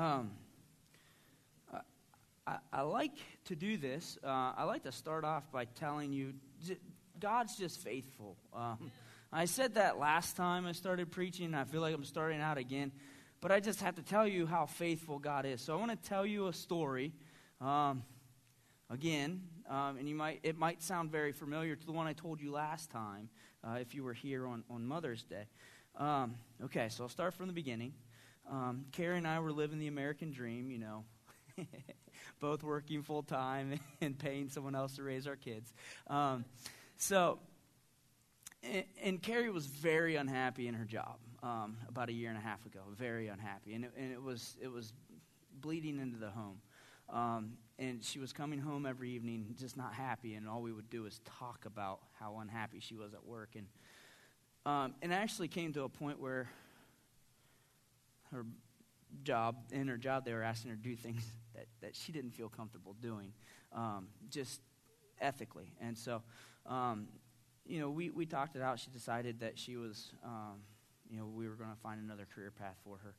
Um, I, I, like to do this. Uh, I like to start off by telling you God's just faithful. Um, I said that last time I started preaching. I feel like I'm starting out again. But I just have to tell you how faithful God is. So I want to tell you a story. Um, again, um, and you might, it might sound very familiar to the one I told you last time uh, if you were here on, on Mother's Day. Um, okay, so I'll start from the beginning. Um, Carrie and I were living the American dream, you know, both working full time and paying someone else to raise our kids. Um, so, and, and, Carrie was very unhappy in her job um, about a year and a half ago. Very unhappy, and it, and it was it was bleeding into the home. Um, and she was coming home every evening just not happy, and all we would do is talk about how unhappy she was at work. And um, and actually came to a point where her job, in her job, they were asking her to do things that, that she didn't feel comfortable doing, um, just ethically. And so, um, you know, we, we talked it out. She decided that she was, um, you know, we were going to find another career path for her.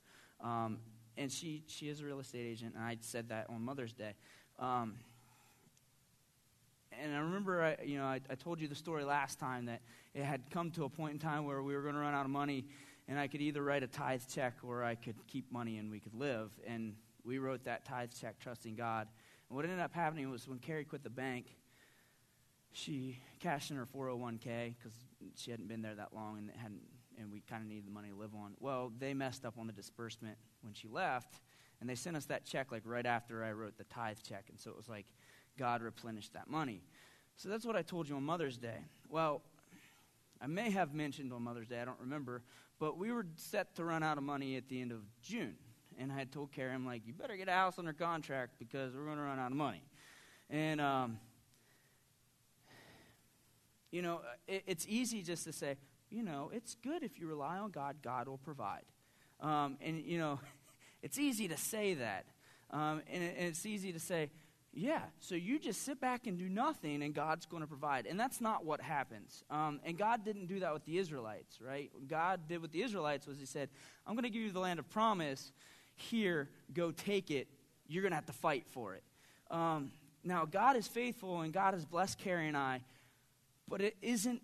Um, and she, she is a real estate agent, and I said that on Mother's Day. Um, and I remember, I, you know, I, I told you the story last time that it had come to a point in time where we were going to run out of money, and I could either write a tithe check or I could keep money and we could live. And we wrote that tithe check, trusting God. And what ended up happening was when Carrie quit the bank, she cashed in her 401k because she hadn't been there that long and hadn't, and we kind of needed the money to live on. Well, they messed up on the disbursement when she left, and they sent us that check like right after I wrote the tithe check, and so it was like God replenished that money. So that's what I told you on Mother's Day. Well, I may have mentioned on Mother's Day, I don't remember, but we were set to run out of money at the end of June. And I had told Carrie, I'm like, you better get a house under contract because we're going to run out of money. And, um, you know, it, it's easy just to say, you know, it's good if you rely on God, God will provide. Um, and, you know, it's easy to say that. Um, and, it, and it's easy to say, yeah, so you just sit back and do nothing, and God's going to provide. And that's not what happens. Um, and God didn't do that with the Israelites, right? What God did with the Israelites was He said, I'm going to give you the land of promise. Here, go take it. You're going to have to fight for it. Um, now, God is faithful, and God has blessed Carrie and I, but it isn't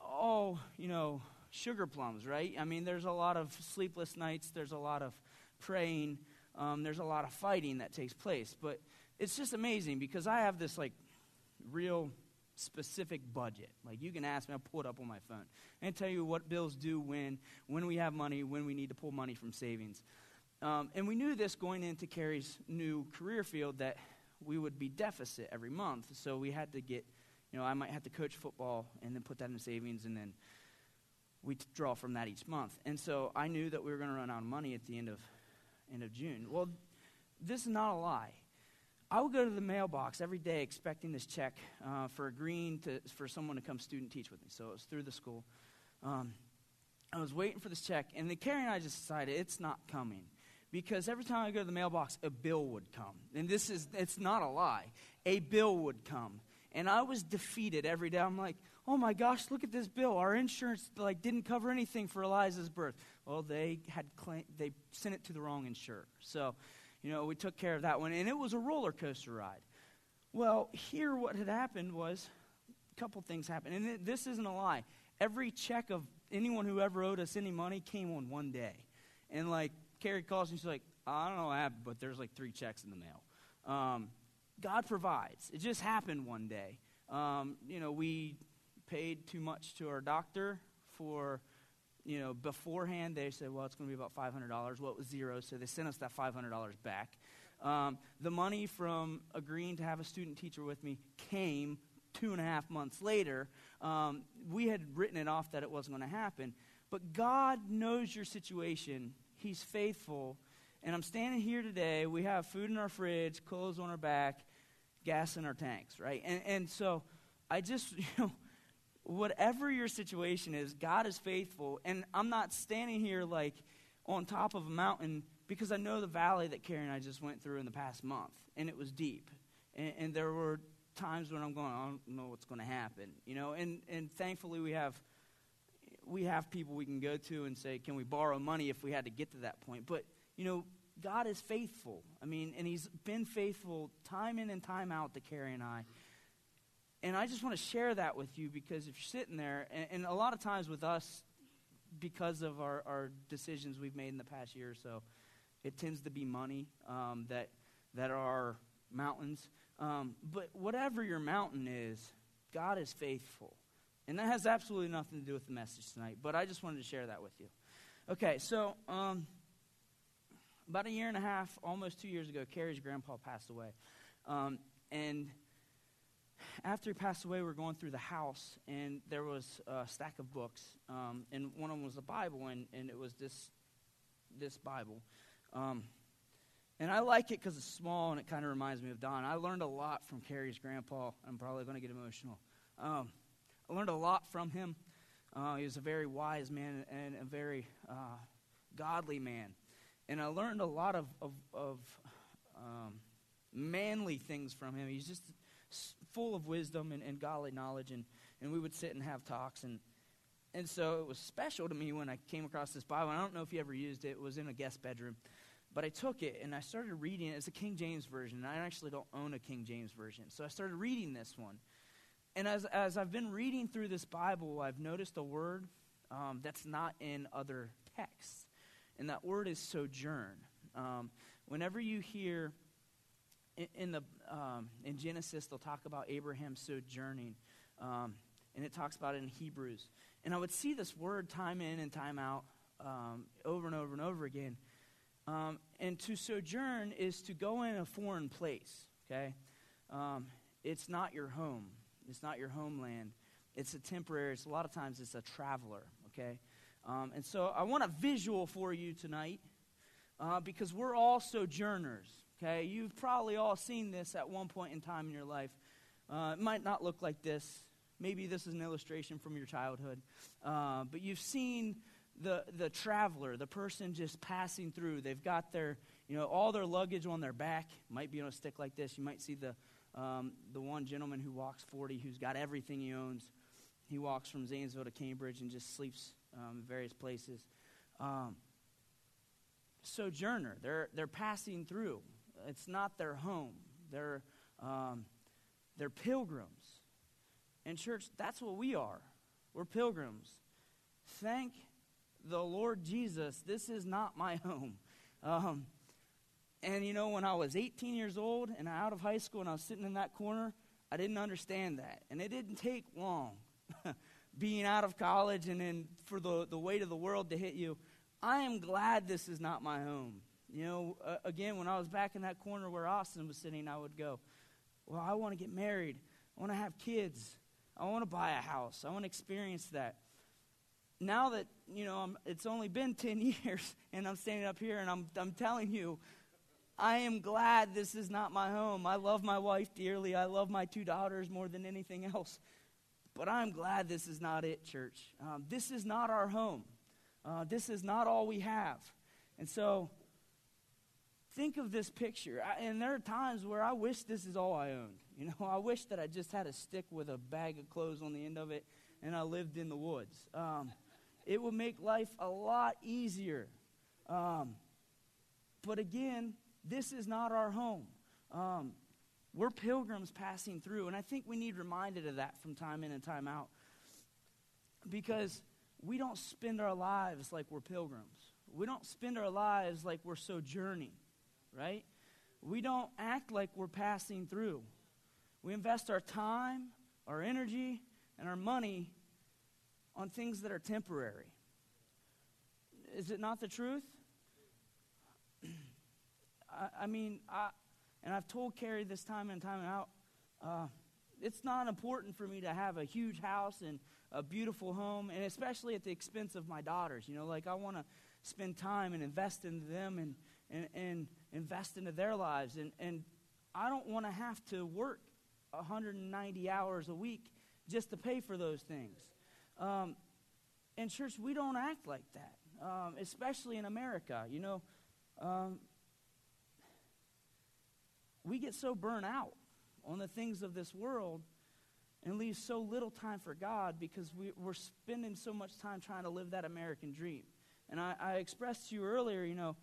all, you know, sugar plums, right? I mean, there's a lot of sleepless nights, there's a lot of praying, um, there's a lot of fighting that takes place. But it's just amazing because I have this like real specific budget. Like you can ask me, I'll pull it up on my phone and tell you what bills do when, when we have money, when we need to pull money from savings. Um, and we knew this going into Carrie's new career field that we would be deficit every month. So we had to get, you know, I might have to coach football and then put that in savings and then we draw from that each month. And so I knew that we were going to run out of money at the end of end of June. Well, this is not a lie. I would go to the mailbox every day expecting this check uh, for agreeing to, for someone to come student teach with me. So it was through the school. Um, I was waiting for this check, and the Carrie and I just decided it's not coming. Because every time I go to the mailbox, a bill would come. And this is, it's not a lie. A bill would come. And I was defeated every day. I'm like, oh my gosh, look at this bill. Our insurance like didn't cover anything for Eliza's birth. Well, they had they sent it to the wrong insurer. So you know, we took care of that one, and it was a roller coaster ride. Well, here what had happened was a couple things happened, and it, this isn't a lie. Every check of anyone who ever owed us any money came on one day, and like Carrie calls and she's like, I don't know what happened, but there's like three checks in the mail. Um, God provides. It just happened one day. Um, you know, we paid too much to our doctor for you know, beforehand they said, well, it's going to be about $500. Well, it was zero, so they sent us that $500 back. Um, the money from agreeing to have a student teacher with me came two and a half months later. Um, we had written it off that it wasn't going to happen. But God knows your situation, He's faithful. And I'm standing here today. We have food in our fridge, clothes on our back, gas in our tanks, right? And, and so I just, you know, whatever your situation is, God is faithful. And I'm not standing here like on top of a mountain because I know the valley that Carrie and I just went through in the past month, and it was deep. And, and there were times when I'm going, I don't know what's going to happen, you know. And and thankfully we have we have people we can go to and say, can we borrow money if we had to get to that point? But you know, God is faithful. I mean, and He's been faithful time in and time out to Carrie and I. And I just want to share that with you because if you're sitting there, and, and a lot of times with us, because of our, our decisions we've made in the past year or so, it tends to be money um, that, that are mountains. Um, but whatever your mountain is, God is faithful. And that has absolutely nothing to do with the message tonight, but I just wanted to share that with you. Okay, so um, about a year and a half, almost two years ago, Carrie's grandpa passed away. Um, and after he passed away, we were going through the house, and there was a stack of books, um, and one of them was the Bible, and, and it was this this Bible. Um, and I like it because it's small and it kind of reminds me of Don. I learned a lot from Carrie's grandpa. I'm probably going to get emotional. Um, I learned a lot from him. Uh, he was a very wise man and a very uh, godly man. And I learned a lot of, of, of um, manly things from him. He's just full of wisdom and, and godly knowledge. And, and we would sit and have talks. And, and so it was special to me when I came across this Bible. I don't know if you ever used it, it was in a guest bedroom. But I took it and I started reading it. It's a King James version. And I actually don't own a King James version. So I started reading this one. And as, as I've been reading through this Bible, I've noticed a word um, that's not in other texts. And that word is sojourn. Um, whenever you hear in, the, um, in Genesis, they'll talk about Abraham sojourning. Um, and it talks about it in Hebrews. And I would see this word time in and time out um, over and over and over again. Um, and to sojourn is to go in a foreign place, okay? Um, it's not your home, it's not your homeland. It's a temporary, it's a lot of times it's a traveler, okay? Um, and so I want a visual for you tonight uh, because we're all sojourners, okay? You've probably all seen this at one point in time in your life. Uh, it might not look like this. Maybe this is an illustration from your childhood. Uh, but you've seen the, the traveler, the person just passing through. They've got their, you know, all their luggage on their back. Might be on a stick like this. You might see the, um, the one gentleman who walks 40 who's got everything he owns. He walks from Zanesville to Cambridge and just sleeps um, in various places. Um, sojourner, they're, they're passing through. It's not their home. They're, um, they're pilgrims. And, church, that's what we are. We're pilgrims. Thank the Lord Jesus, this is not my home. Um, and you know, when I was 18 years old and out of high school and I was sitting in that corner, I didn't understand that. And it didn't take long being out of college and then for the, the weight of the world to hit you. I am glad this is not my home. You know, uh, again, when I was back in that corner where Austin was sitting, I would go, Well, I want to get married. I want to have kids. I want to buy a house. I want to experience that now that, you know, I'm, it's only been 10 years and I'm standing up here and I'm, I'm telling you, I am glad this is not my home. I love my wife dearly. I love my two daughters more than anything else. But I'm glad this is not it, church. Um, this is not our home. Uh, this is not all we have. And so, think of this picture. I, and there are times where I wish this is all I owned. You know, I wish that I just had a stick with a bag of clothes on the end of it and I lived in the woods. Um, it would make life a lot easier. Um, but again, this is not our home. Um, we're pilgrims passing through, and I think we need reminded of that from time in and time out. Because we don't spend our lives like we're pilgrims. We don't spend our lives like we're sojourning, right? We don't act like we're passing through. We invest our time, our energy, and our money on things that are temporary. Is it not the truth? I, I, mean, I, and I've told Carrie this time and time out, uh, it's not important for me to have a huge house and a beautiful home, and especially at the expense of my daughters. You know, like I want to spend time and invest into them and, and, and invest into their lives. And, and I don't want to have to work 190 hours a week just to pay for those things. Um, and, church, we don't act like that, um, especially in America. You know, um, we get so burnt out on the things of this world and leave so little time for God because we, are spending so much time trying to live that American dream. And I, I expressed to you earlier, you know,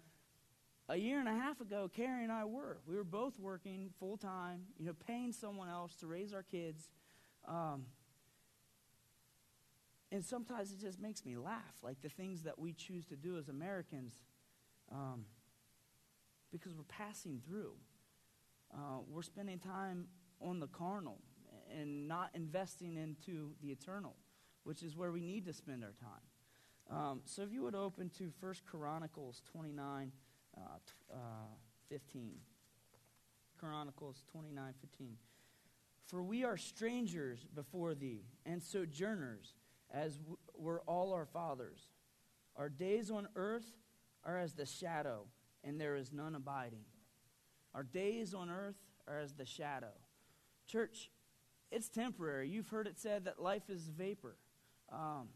a year and a half ago, Carrie and I were. We were both working full time, you know, paying someone else to raise our kids. Um, and sometimes it just makes me laugh, like the things that we choose to do as Americans, um, because we're passing through. Uh, we're spending time on the carnal and not investing into the eternal, which is where we need to spend our time. Um, so if you would open to First Chronicles 29, uh, uh, 15. Chronicles 29, 15. For we are strangers before thee, and sojourners, as w- were all our fathers. Our days on earth are as the shadow, and there is none abiding. Our days on earth are as the shadow. Church, it's temporary. You've heard it said that life is vapor. Um,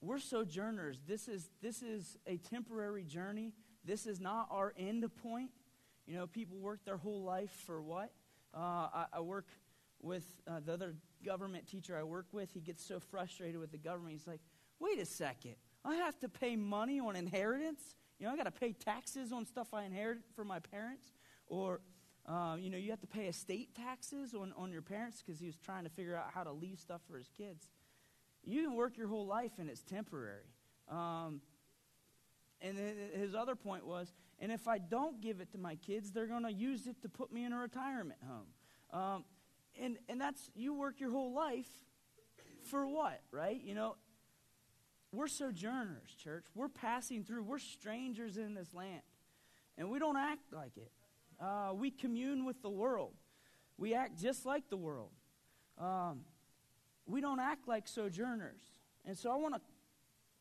we're sojourners. This is, this is a temporary journey. This is not our end point. You know, people work their whole life for what? Uh, I, I, work with uh, the other government teacher I work with. He gets so frustrated with the government. He's like, wait a second. I have to pay money on inheritance? You know, I got to pay taxes on stuff I inherited from my parents? Or, uh, you know, you have to pay estate taxes on, on your parents because he was trying to figure out how to leave stuff for his kids. You can work your whole life and it's temporary. Um, and his other point was, and if I don't give it to my kids, they're going to use it to put me in a retirement home. Um, and, and that's, you work your whole life for what, right? You know, we're sojourners, church. We're passing through. We're strangers in this land. And we don't act like it. Uh, we commune with the world. We act just like the world. Um, we don't act like sojourners. And so I want to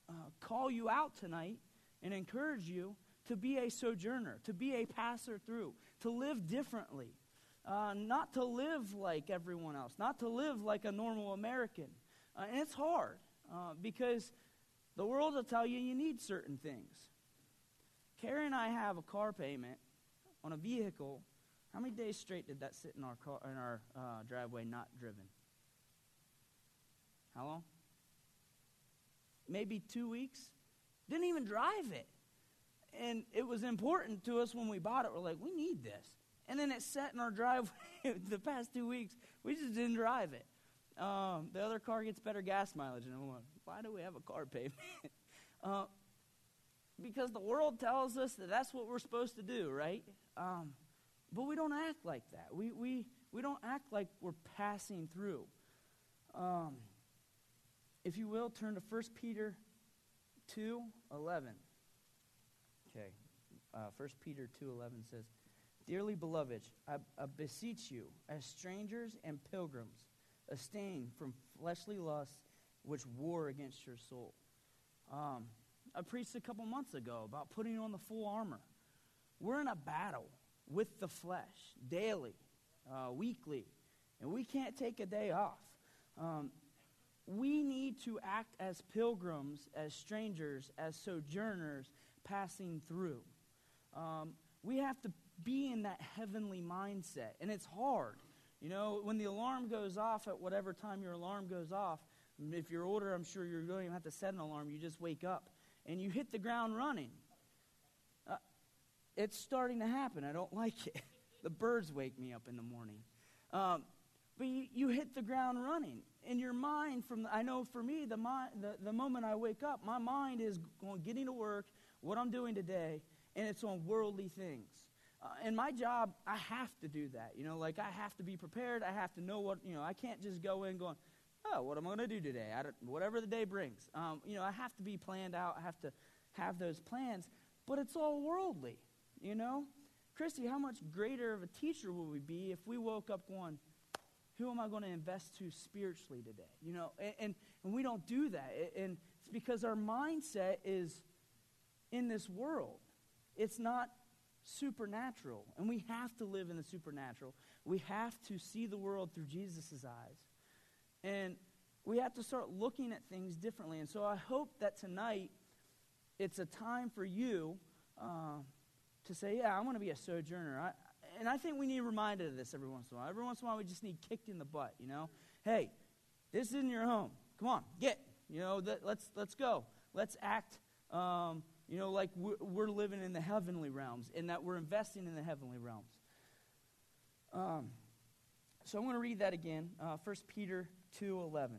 uh, call you out tonight and encourage you to be a sojourner, to be a passer through, to live differently, uh, not to live like everyone else, not to live like a normal American. Uh, and it's hard uh, because the world will tell you you need certain things. Carrie and I have a car payment on a vehicle. How many days straight did that sit in our car in our uh, driveway not driven? How long? Maybe two weeks. Didn't even drive it. And it was important to us when we bought it. We're like, we need this. And then it sat in our driveway the past two weeks. We just didn't drive it. Um, the other car gets better gas mileage. And I'm like, why do we have a car payment? uh, because the world tells us that that's what we're supposed to do, right? Um, but we don't act like that. We, we, we don't act like we're passing through. Um, if you will, turn to 1 Peter 2 11. Okay. Uh, 1 Peter 2 11 says, Dearly beloved, I, I beseech you, as strangers and pilgrims, abstain from fleshly lusts which war against your soul. Um, I preached a couple months ago about putting on the full armor. We're in a battle with the flesh daily, uh, weekly, and we can't take a day off. Um, we need to act as pilgrims, as strangers, as sojourners passing through. Um, we have to be in that heavenly mindset, and it's hard. You know, when the alarm goes off at whatever time your alarm goes off, if you're older, I'm sure you don't even have to set an alarm. You just wake up and you hit the ground running. Uh, it's starting to happen. I don't like it. the birds wake me up in the morning. Um, but you, you hit the ground running in your mind from the, i know for me the, mind, the, the moment i wake up my mind is going getting to work what i'm doing today and it's on worldly things uh, and my job i have to do that you know like i have to be prepared i have to know what you know i can't just go in going oh what am i going to do today whatever the day brings um, you know i have to be planned out i have to have those plans but it's all worldly you know christy how much greater of a teacher would we be if we woke up going who am I going to invest to spiritually today? You know, and, and, and we don't do that. And it's because our mindset is in this world. It's not supernatural. And we have to live in the supernatural. We have to see the world through Jesus' eyes. And we have to start looking at things differently. And so I hope that tonight it's a time for you uh, to say, yeah, I want to be a sojourner. I, and I think we need reminded of this every once in a while. Every once in a while, we just need kicked in the butt, you know? Hey, this isn't your home. Come on, get. You know, let's, let's go. Let's act um, you know, like we're, we're living in the heavenly realms and that we're investing in the heavenly realms. Um, so I'm going to read that again. Uh, 1 Peter 2.11.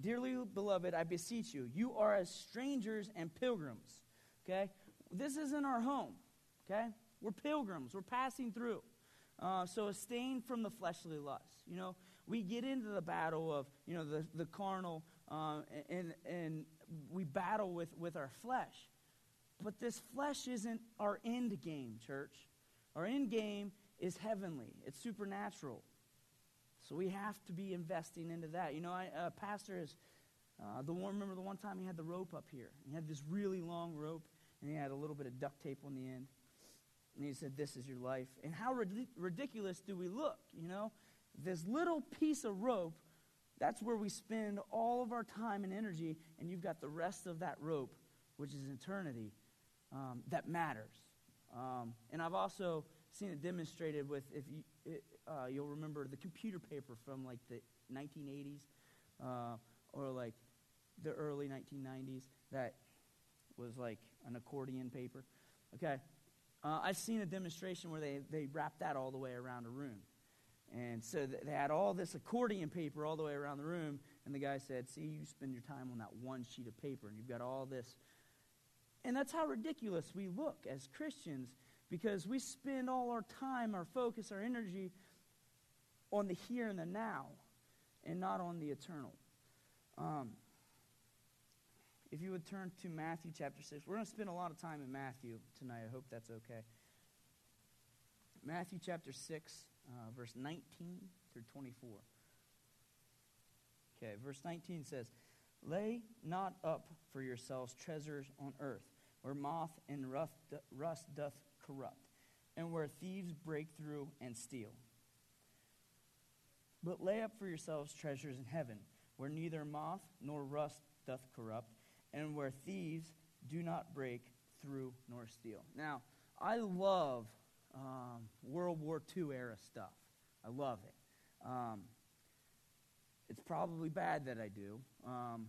Dearly beloved, I beseech you, you are as strangers and pilgrims. Okay? This isn't our home. Okay? We're pilgrims. We're passing through. Uh, so abstain from the fleshly lusts. You know, we get into the battle of, you know, the, the carnal, uh, and, and we battle with, with our flesh. But this flesh isn't our end game, church. Our end game is heavenly, it's supernatural. So we have to be investing into that. You know, I, uh, pastor is uh, the one. Remember the one time he had the rope up here. He had this really long rope, and he had a little bit of duct tape on the end. And he said, "This is your life." And how rid- ridiculous do we look? You know, this little piece of rope. That's where we spend all of our time and energy, and you've got the rest of that rope, which is eternity, um, that matters. Um, and I've also seen it demonstrated with, if you, it, uh, you'll remember the computer paper from like the 1980s uh, or like the early 1990s that was like an accordion paper. Okay. Uh, I've seen a demonstration where they, they wrapped that all the way around a room. And so th- they had all this accordion paper all the way around the room, and the guy said, See, you spend your time on that one sheet of paper, and you've got all this. And that's how ridiculous we look as Christians because we spend all our time, our focus, our energy on the here and the now and not on the eternal. Um, if you would turn to Matthew chapter 6, we're going to spend a lot of time in Matthew tonight. I hope that's okay. Matthew chapter 6, uh, verse 19 through 24. Okay, verse 19 says, Lay not up for yourselves treasures on earth, where moth and rust doth corrupt, and where thieves break through and steal. But lay up for yourselves treasures in heaven, where neither moth nor rust doth corrupt, and where thieves do not break through nor steal. Now, I love um, World War II era stuff. I love it. Um, it's probably bad that I do. Um,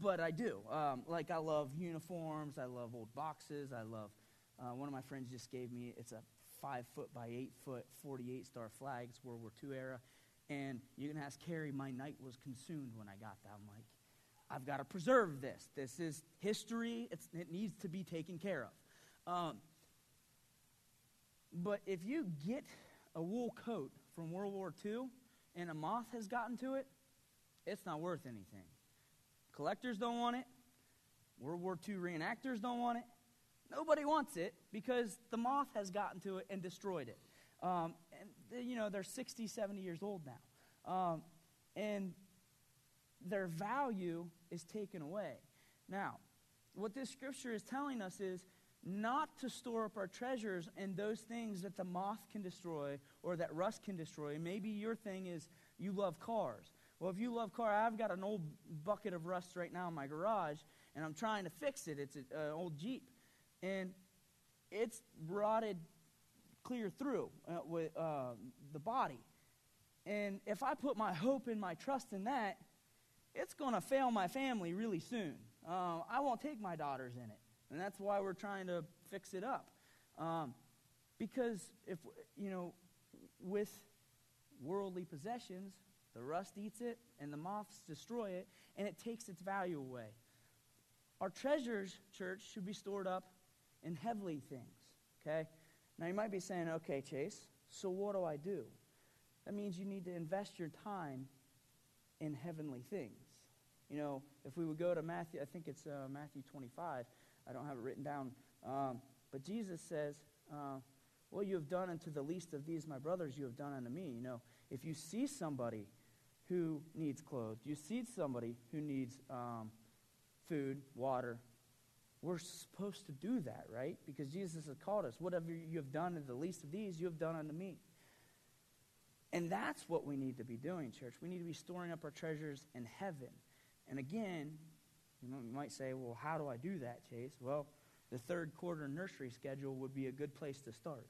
but I do. Um, like, I love uniforms. I love old boxes. I love uh, one of my friends just gave me, it's a five foot by eight foot 48 star flags, World War II era. And you can ask Carrie, my night was consumed when I got that. I'm like, I've got to preserve this. This is history, it's, it needs to be taken care of. Um, but if you get a wool coat from World War II and a moth has gotten to it, it's not worth anything. Collectors don't want it. World War II reenactors don't want it. Nobody wants it because the moth has gotten to it and destroyed it. Um, and, they, you know, they're 60, 70 years old now. Um, and their value is taken away. Now, what this scripture is telling us is not to store up our treasures in those things that the moth can destroy or that rust can destroy. Maybe your thing is you love cars. Well, if you love car, I've got an old bucket of rust right now in my garage, and I'm trying to fix it. It's an old Jeep and it's rotted clear through uh, with uh, the body. And if I put my hope and my trust in that, it's going to fail my family really soon. Uh, I won't take my daughters in it. And that's why we're trying to fix it up. Um, because if, you know, with worldly possessions, the rust eats it and the moths destroy it, and it takes its value away. Our treasures, church, should be stored up in heavenly things. Okay? Now you might be saying, okay, Chase, so what do I do? That means you need to invest your time in heavenly things. You know, if we would go to Matthew, I think it's uh, Matthew 25. I don't have it written down. Um, but Jesus says, uh, What you have done unto the least of these, my brothers, you have done unto me. You know, if you see somebody who needs clothes, you see somebody who needs um, food, water, we're supposed to do that, right? Because Jesus has called us. Whatever you have done to the least of these, you have done unto me. And that's what we need to be doing, church. We need to be storing up our treasures in heaven. And again, you, might say, well, how do I do that, Chase? Well, the third quarter nursery schedule would be a good place to start.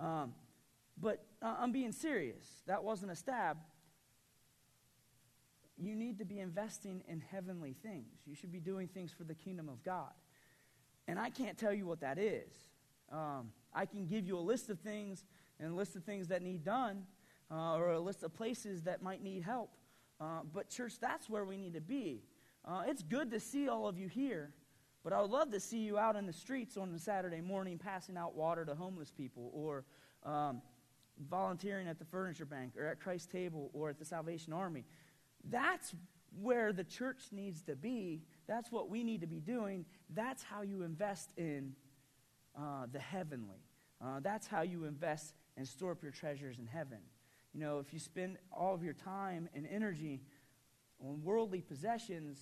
Um, but uh, I'm being serious. That wasn't a stab. you need to be investing in heavenly things. You should be doing things for the kingdom of God. And I can't tell you what that is. Um, I can give you a list of things and a list of things that need done, uh, or a list of places that might need help. Uh, but, church, that's where we need to be. Uh, it's good to see all of you here, but I would love to see you out in the streets on a Saturday morning passing out water to homeless people, or um, volunteering at the furniture bank, or at Christ's table, or at the Salvation Army. That's where the church needs to be. That's what we need to be doing. That's how you invest in uh, the heavenly. Uh, that's how you invest and store up your treasures in heaven. You know, if you spend all of your time and energy on worldly possessions,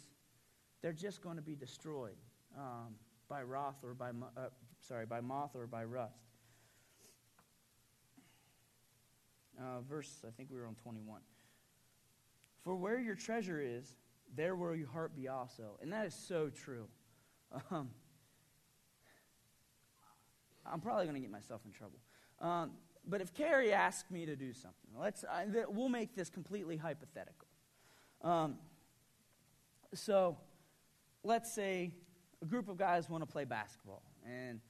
they're just going to be destroyed um, by wrath or by uh, sorry by moth or by rust. Uh, verse, I think we were on 21. For where your treasure is, there will your heart be also. And that is so true. Um, I'm probably going to get myself in trouble. Um, but if Carrie asked me to do something, let's, I, th- we'll make this completely hypothetical. Um, so let's say a group of guys want to play basketball. And,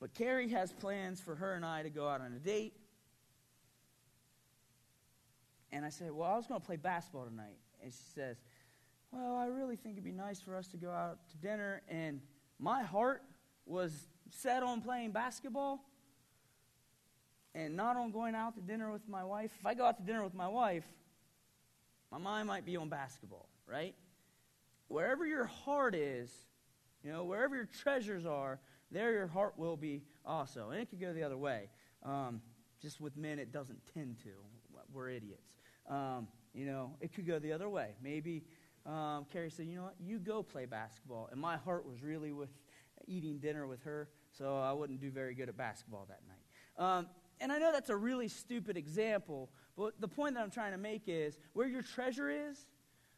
but Carrie has plans for her and I to go out on a date. And I said, Well, I was going to play basketball tonight. And she says, Well, I really think it'd be nice for us to go out to dinner. And my heart was set on playing basketball and not on going out to dinner with my wife. If I go out to dinner with my wife, my mind might be on basketball, right? Wherever your heart is, you know, wherever your treasures are, there your heart will be also. And it could go the other way. Um, just with men, it doesn't tend to. We're idiots. Um, you know, it could go the other way. Maybe um, Carrie said, you know what, you go play basketball. And my heart was really with eating dinner with her, so I wouldn't do very good at basketball that night. Um, and I know that's a really stupid example, but the point that I'm trying to make is where your treasure is,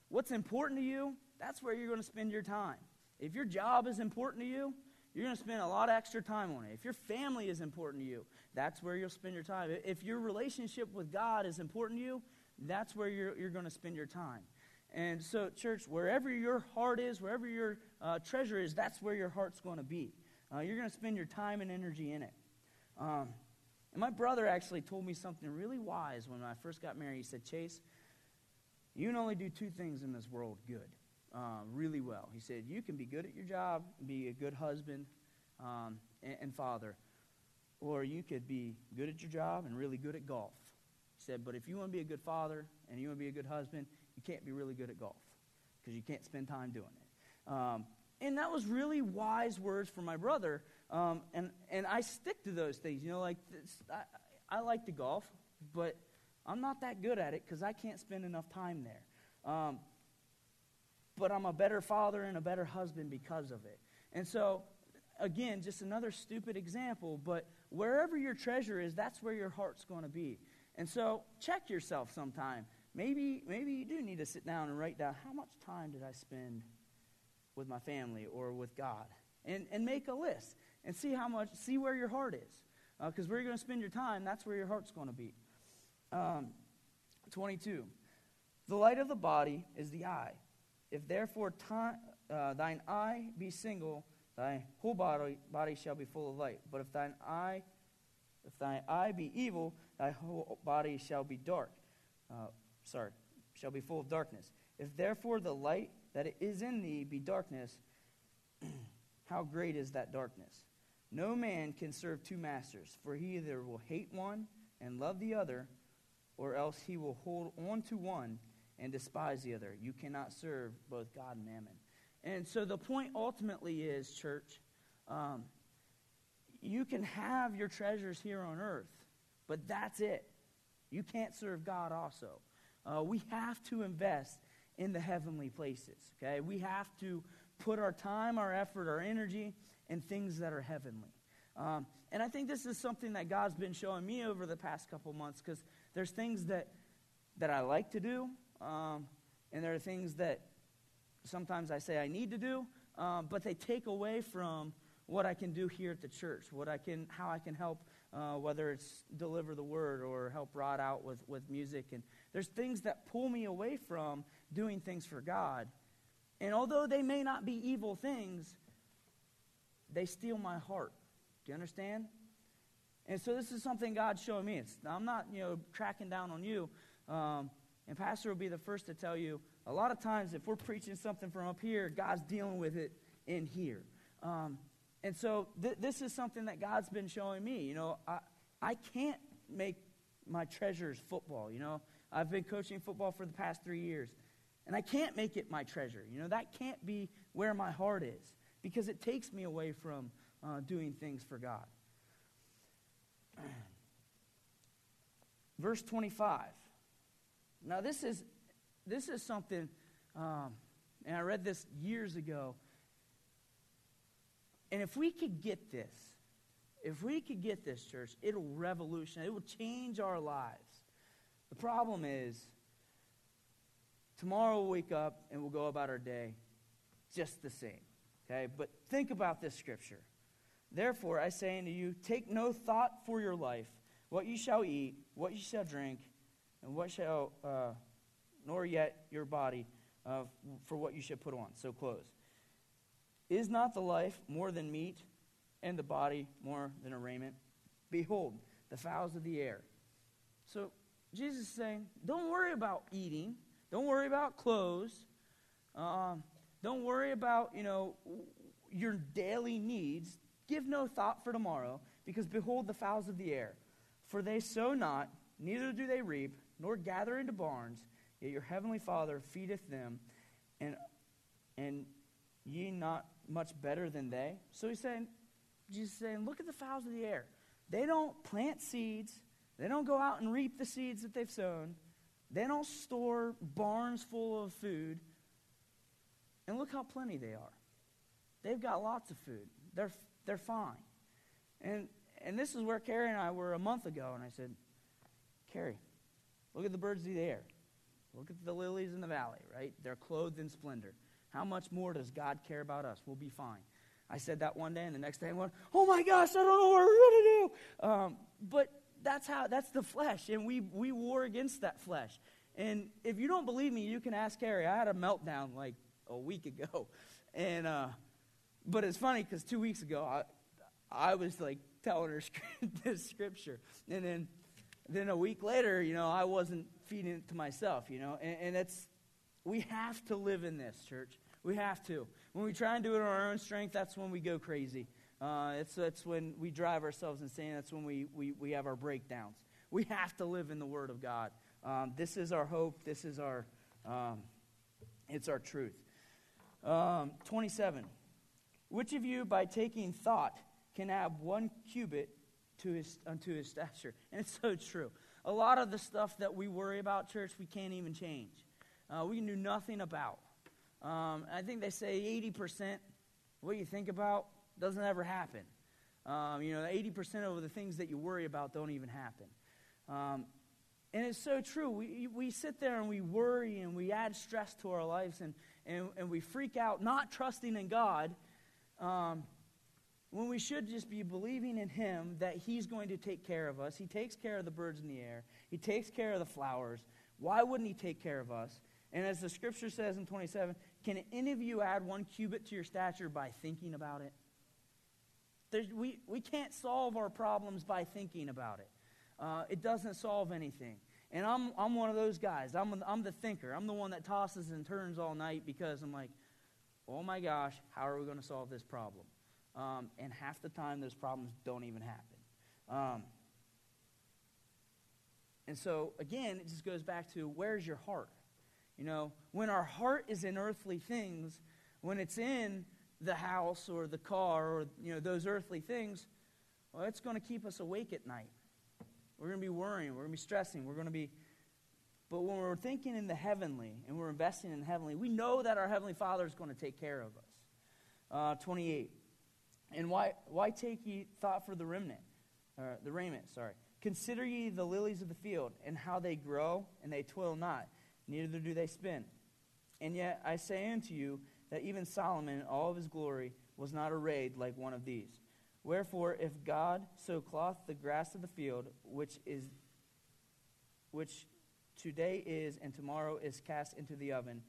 what's important to you, that's where you're going to spend your time. If your job is important to you, you're going to spend a lot of extra time on it. If your family is important to you, that's where you'll spend your time. If your relationship with God is important to you, that's where you're, you're going to spend your time. And so, church, wherever your heart is, wherever your uh, treasure is, that's where your heart's going to be. Uh, you're going to spend your time and energy in it. Um, and my brother actually told me something really wise when I first got married. He said, Chase, you can only do two things in this world good, uh, really well. He said, You can be good at your job, be a good husband um, and, and father, or you could be good at your job and really good at golf. He said, But if you want to be a good father and you want to be a good husband, you can't be really good at golf because you can't spend time doing it. Um, and that was really wise words from my brother. Um, and, and I stick to those things. You know, like this, I, I like to golf, but I'm not that good at it because I can't spend enough time there. Um, but I'm a better father and a better husband because of it. And so, again, just another stupid example, but wherever your treasure is, that's where your heart's going to be. And so, check yourself sometime. Maybe, maybe you do need to sit down and write down how much time did I spend with my family or with God? And, and make a list and see how much, see where your heart is. Because uh, where you're going to spend your time, that's where your heart's going to be. Um, 22. The light of the body is the eye. If therefore time, uh, thine eye be single, thy whole body, body shall be full of light. But if thine eye, if thine eye be evil, thy whole body shall be dark. Uh, sorry, shall be full of darkness. If therefore the light that is in thee be darkness, how great is that darkness? No man can serve two masters, for he either will hate one and love the other, or else he will hold on to one and despise the other. You cannot serve both God and mammon. And so the point ultimately is, church, um, you can have your treasures here on earth, but that's it. You can't serve God also. Uh, we have to invest in the heavenly places, okay? We have to put our time, our effort, our energy in things that are heavenly. Um, and I think this is something that God's been showing me over the past couple months because there's things that, that I like to do, um, and there are things that sometimes I say I need to do, um, but they take away from what I can do here at the church, what I can, how I can help, uh, whether it's deliver the word or help Rod out with, with music. And there's things that pull me away from doing things for God. And although they may not be evil things, they steal my heart. Do you understand? And so this is something God's showing me. It's, I'm not, you know, tracking down on you. Um, and Pastor will be the first to tell you a lot of times if we're preaching something from up here, God's dealing with it in here. Um, and so th- this is something that God's been showing me. You know, I, I can't make my treasures football. You know, I've been coaching football for the past three years, and I can't make it my treasure. You know, that can't be where my heart is because it takes me away from uh, doing things for God. Verse 25. Now, this is, this is something, um, and I read this years ago. And if we could get this, if we could get this, church, it'll revolutionize, it will change our lives. The problem is, tomorrow we'll wake up and we'll go about our day just the same. Okay? But think about this scripture. Therefore, I say unto you, take no thought for your life, what you shall eat, what you shall drink, and what shall, uh, nor yet your body uh, for what you shall put on. So clothes. Is not the life more than meat, and the body more than a raiment? Behold, the fowls of the air. So Jesus is saying, don't worry about eating. Don't worry about clothes. Um, don't worry about, you know, your daily needs. Give no thought for tomorrow, because behold the fowls of the air. For they sow not, neither do they reap, nor gather into barns, yet your heavenly Father feedeth them, and, and ye not much better than they? So he's saying, Jesus saying, look at the fowls of the air. They don't plant seeds, they don't go out and reap the seeds that they've sown, they don't store barns full of food. And look how plenty they are. They've got lots of food. They're they're fine. And, and this is where Carrie and I were a month ago, and I said, Carrie, look at the birds of the air. Look at the lilies in the valley, right? They're clothed in splendor. How much more does God care about us? We'll be fine. I said that one day, and the next day I went, "Oh my gosh, I don't know what we're going to do." Um, but that's how that's the flesh, and we we war against that flesh. And if you don't believe me, you can ask Carrie. I had a meltdown like a week ago, and uh, but it's funny because two weeks ago, I, I was like telling her this scripture. And then, then a week later, you know, I wasn't feeding it to myself, you know. And, and it's, we have to live in this, church. We have to. When we try and do it on our own strength, that's when we go crazy. Uh, it's, that's when we drive ourselves insane. That's when we, we, we have our breakdowns. We have to live in the Word of God. Um, this is our hope. This is our, um, it's our truth. Um, 27. Which of you, by taking thought, can add one cubit to his, unto his stature? And it's so true. A lot of the stuff that we worry about, church, we can't even change. Uh, we can do nothing about. Um, I think they say 80% what do you think about doesn't ever happen. Um, you know, 80% of the things that you worry about don't even happen. Um, and it's so true. We, we sit there and we worry and we add stress to our lives and, and, and we freak out, not trusting in God um, when we should just be believing in Him that He's going to take care of us. He takes care of the birds in the air, He takes care of the flowers. Why wouldn't He take care of us? And as the scripture says in 27, can any of you add one cubit to your stature by thinking about it? There's, we, we can't solve our problems by thinking about it. Uh, it doesn't solve anything. And I'm, I'm one of those guys. I'm, I'm the thinker. I'm the one that tosses and turns all night because I'm like, oh my gosh, how are we going to solve this problem? Um, and half the time, those problems don't even happen. Um, and so, again, it just goes back to where's your heart? You know, when our heart is in earthly things, when it's in the house or the car or, you know, those earthly things, well, it's going to keep us awake at night. We're going to be worrying. We're going to be stressing. We're going to be but when we're thinking in the heavenly and we're investing in the heavenly, we know that our Heavenly Father is going to take care of us. Uh, 28. And why, why take ye thought for the remnant? Uh, the raiment, sorry. Consider ye the lilies of the field, and how they grow, and they toil not, neither do they spin. And yet I say unto you that even Solomon in all of his glory was not arrayed like one of these. Wherefore, if God so cloth the grass of the field, which is which today is and tomorrow is cast into the oven,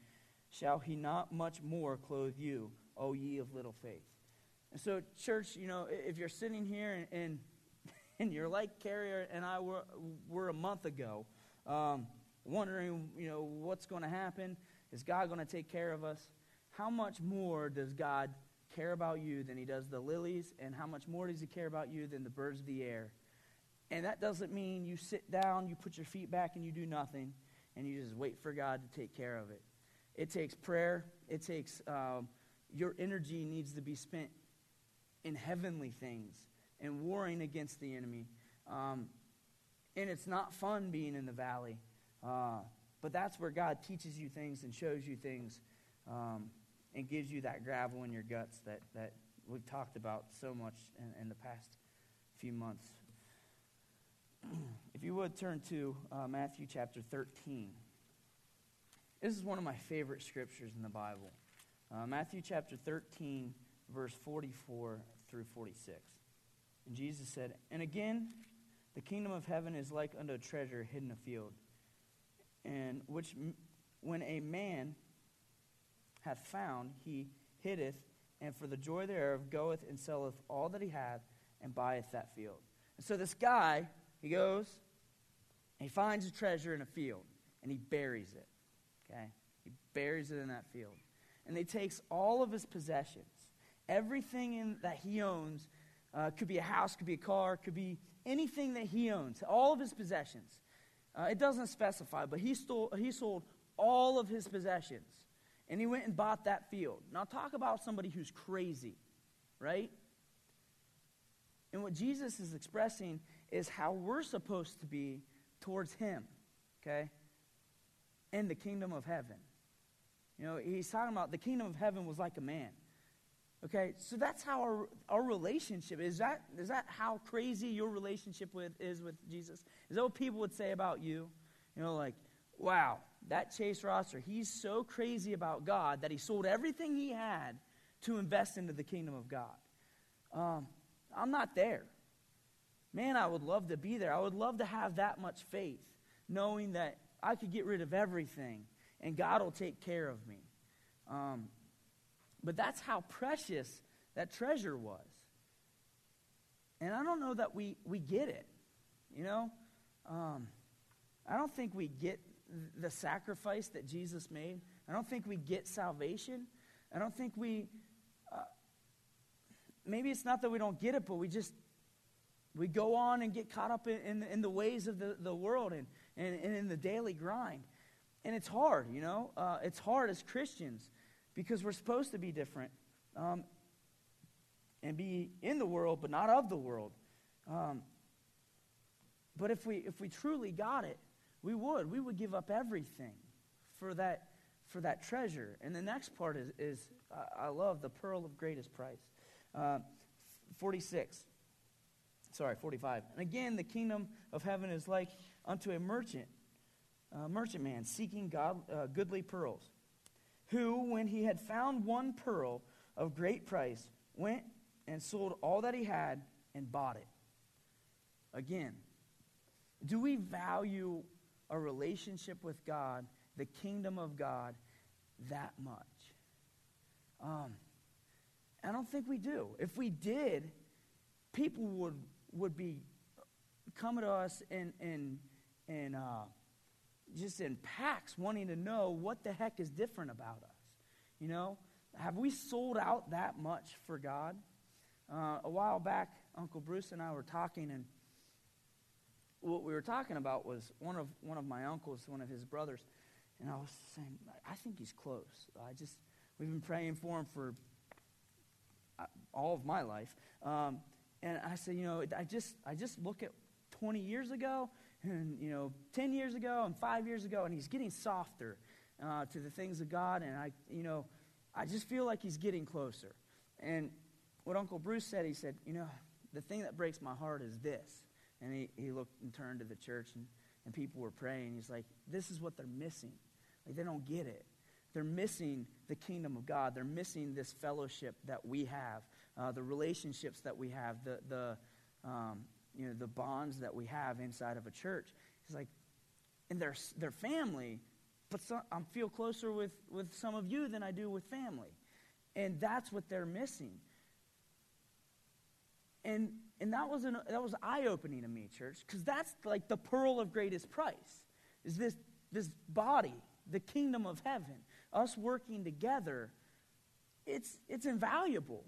shall he not much more clothe you, O ye of little faith? And so, church, you know, if you're sitting here and, and, and you're like Carrie and I were, were a month ago, um, wondering, you know, what's going to happen, is God going to take care of us? How much more does God care about you than he does the lilies? And how much more does he care about you than the birds of the air? And that doesn't mean you sit down, you put your feet back, and you do nothing, and you just wait for God to take care of it. It takes prayer. It takes um, your energy needs to be spent in heavenly things and warring against the enemy. Um, and it's not fun being in the valley, uh, but that's where God teaches you things and shows you things um, and gives you that gravel in your guts that, that we've talked about so much in, in the past few months. if you would turn to uh, Matthew chapter 13. This is one of my favorite scriptures in the Bible. Uh, Matthew chapter 13, verse 44 through 46. And Jesus said, And again, the kingdom of heaven is like unto a treasure hidden in a field, and which when a man hath found, he hiddeth, and for the joy thereof goeth and selleth all that he hath, and buyeth that field. And so this guy, he goes, and he finds a treasure in a field, and he buries it. Okay? He buries it in that field. And he takes all of his possessions, everything in, that he owns, uh, could be a house, could be a car, could be anything that he owns, all of his possessions. Uh, it doesn't specify, but he, stole, he sold all of his possessions. And he went and bought that field. Now, talk about somebody who's crazy, right? And what Jesus is expressing is how we're supposed to be towards him, okay? In the kingdom of heaven. You know, he's talking about the kingdom of heaven was like a man. Okay, so that's how our, our relationship is. That is that how crazy your relationship with is with Jesus? Is that what people would say about you? You know, like, wow, that Chase Rosser, he's so crazy about God that he sold everything he had to invest into the kingdom of God. Um, I'm not there. Man, I would love to be there. I would love to have that much faith, knowing that I could get rid of everything and God will take care of me. Um, but that's how precious that treasure was. And I don't know that we, we get it. You know? Um, I don't think we get the sacrifice that Jesus made. I don't think we get salvation. I don't think we. Uh, maybe it's not that we don't get it, but we just. We go on and get caught up in, in, in the ways of the, the world and, and, and in the daily grind. And it's hard, you know? Uh, it's hard as Christians because we're supposed to be different um, and be in the world, but not of the world. Um, but if we, if we truly got it, we would. We would give up everything for that, for that treasure. And the next part is, is I love the pearl of greatest price. Uh, 46. Sorry, 45. And again, the kingdom of heaven is like unto a merchant, a merchantman seeking God, uh, goodly pearls who, when he had found one pearl of great price, went and sold all that he had and bought it. Again, do we value a relationship with God, the kingdom of God, that much? Um, I don't think we do. If we did, people would, would be coming to us and, and, and uh, just in packs wanting to know what the heck is different about us. You know, have we sold out that much for God? Uh, a while back, Uncle Bruce and I were talking, and what we were talking about was one of one of my uncles, one of his brothers, and I was saying, I think he's close. I just we've been praying for him for uh, all of my life, um, and I said, you know, I just I just look at 20 years ago and, you know, 10 years ago and five years ago, and he's getting softer uh, to the things of God. And I, you know, I just feel like he's getting closer. And what Uncle Bruce said, he said, you know, the thing that breaks my heart is this. And he, he looked and turned to the church, and, and people were praying. He's like, this is what they're missing. Like, they don't get it. They're missing the kingdom of God. They're missing this fellowship that we have, uh, the relationships that we have, the, the, um, you know, the bonds that we have inside of a church. He's like, and they're, they're family, but I feel closer with, with some of you than I do with family. And that's what they're missing. And, and that was, an, that was eye-opening to me, church, because that's like the pearl of greatest price, is this, this body, the kingdom of heaven, us working together. It's, it's invaluable.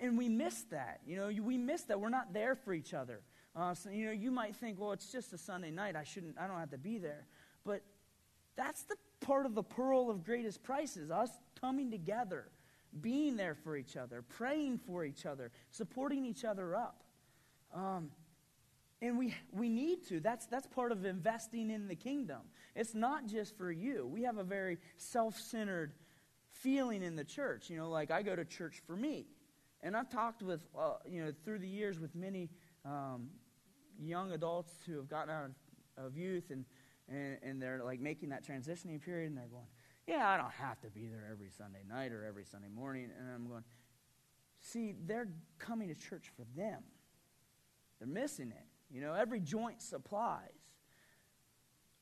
And we miss that. You know, we miss that. We're not there for each other. Uh, so, you know, you might think, well, it's just a Sunday night. I shouldn't, I don't have to be there. But that's the part of the pearl of greatest prices, us coming together, being there for each other, praying for each other, supporting each other up. Um, and we, we need to. That's, that's part of investing in the kingdom. It's not just for you. We have a very self centered feeling in the church. You know, like I go to church for me. And I've talked with, uh, you know, through the years with many um, young adults who have gotten out of, of youth and, and, and they're like making that transitioning period and they're going, yeah, I don't have to be there every Sunday night or every Sunday morning. And I'm going, see, they're coming to church for them. They're missing it. You know, every joint supplies,